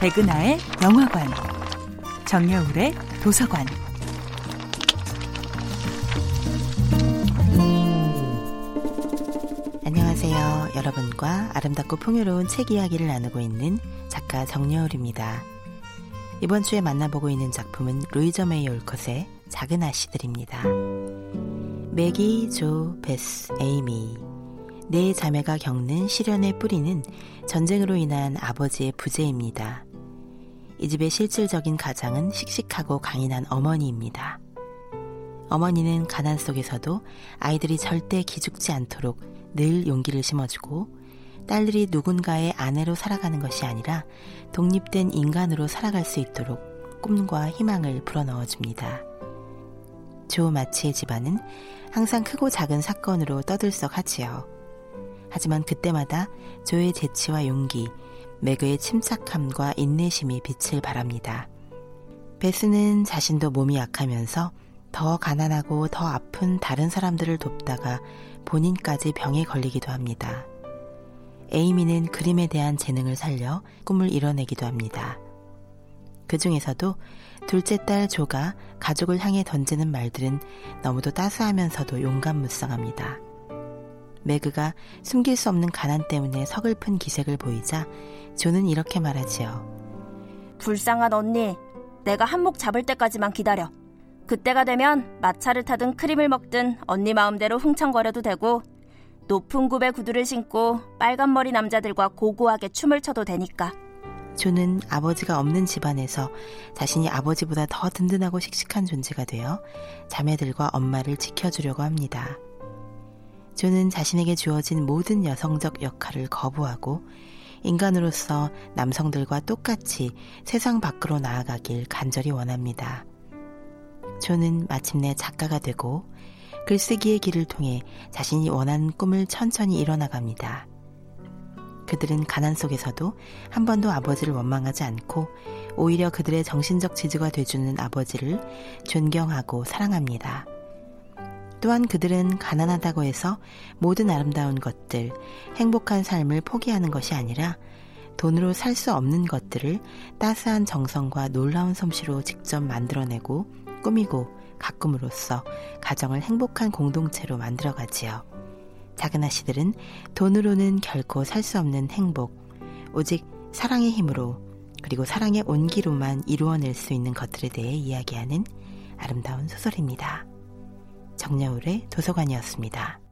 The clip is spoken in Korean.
백은하의 영화관, 정여울의 도서관. 안녕하세요. 여러분과 아름답고 풍요로운 책 이야기를 나누고 있는 작가 정여울입니다. 이번 주에 만나보고 있는 작품은 루이저 메이 올컷의 작은 아씨들입니다. 맥기, 조, 베스, 에이미. 네 자매가 겪는 시련의 뿌리는 전쟁으로 인한 아버지의 부재입니다. 이 집의 실질적인 가장은 씩씩하고 강인한 어머니입니다. 어머니는 가난 속에서도 아이들이 절대 기죽지 않도록 늘 용기를 심어주고 딸들이 누군가의 아내로 살아가는 것이 아니라 독립된 인간으로 살아갈 수 있도록 꿈과 희망을 불어넣어 줍니다. 조 마치의 집안은 항상 크고 작은 사건으로 떠들썩하지요. 하지만 그때마다 조의 재치와 용기, 매그의 침착함과 인내심이 빛을 발합니다. 베스는 자신도 몸이 약하면서 더 가난하고 더 아픈 다른 사람들을 돕다가 본인까지 병에 걸리기도 합니다. 에이미는 그림에 대한 재능을 살려 꿈을 이뤄내기도 합니다. 그 중에서도 둘째 딸 조가 가족을 향해 던지는 말들은 너무도 따스하면서도 용감무쌍합니다. 매그가 숨길 수 없는 가난 때문에 서글픈 기색을 보이자 조는 이렇게 말하지요. 불쌍한 언니, 내가 한몫 잡을 때까지만 기다려. 그때가 되면 마차를 타든 크림을 먹든 언니 마음대로 흥청거려도 되고 높은 굽의 구두를 신고 빨간 머리 남자들과 고고하게 춤을 춰도 되니까. 조는 아버지가 없는 집안에서 자신이 아버지보다 더 든든하고 씩씩한 존재가 되어 자매들과 엄마를 지켜주려고 합니다. 조는 자신에게 주어진 모든 여성적 역할을 거부하고 인간으로서 남성들과 똑같이 세상 밖으로 나아가길 간절히 원합니다. 조는 마침내 작가가 되고 글쓰기의 길을 통해 자신이 원하는 꿈을 천천히 이뤄나갑니다. 그들은 가난 속에서도 한 번도 아버지를 원망하지 않고 오히려 그들의 정신적 지주가 돼주는 아버지를 존경하고 사랑합니다. 또한 그들은 가난하다고 해서 모든 아름다운 것들, 행복한 삶을 포기하는 것이 아니라 돈으로 살 수 없는 것들을 따스한 정성과 놀라운 솜씨로 직접 만들어내고 꾸미고 가꿈으로써 가정을 행복한 공동체로 만들어가지요. 작은 아씨들은 돈으로는 결코 살 수 없는 행복, 오직 사랑의 힘으로 그리고 사랑의 온기로만 이루어낼 수 있는 것들에 대해 이야기하는 아름다운 소설입니다. 정여울의 도서관이었습니다.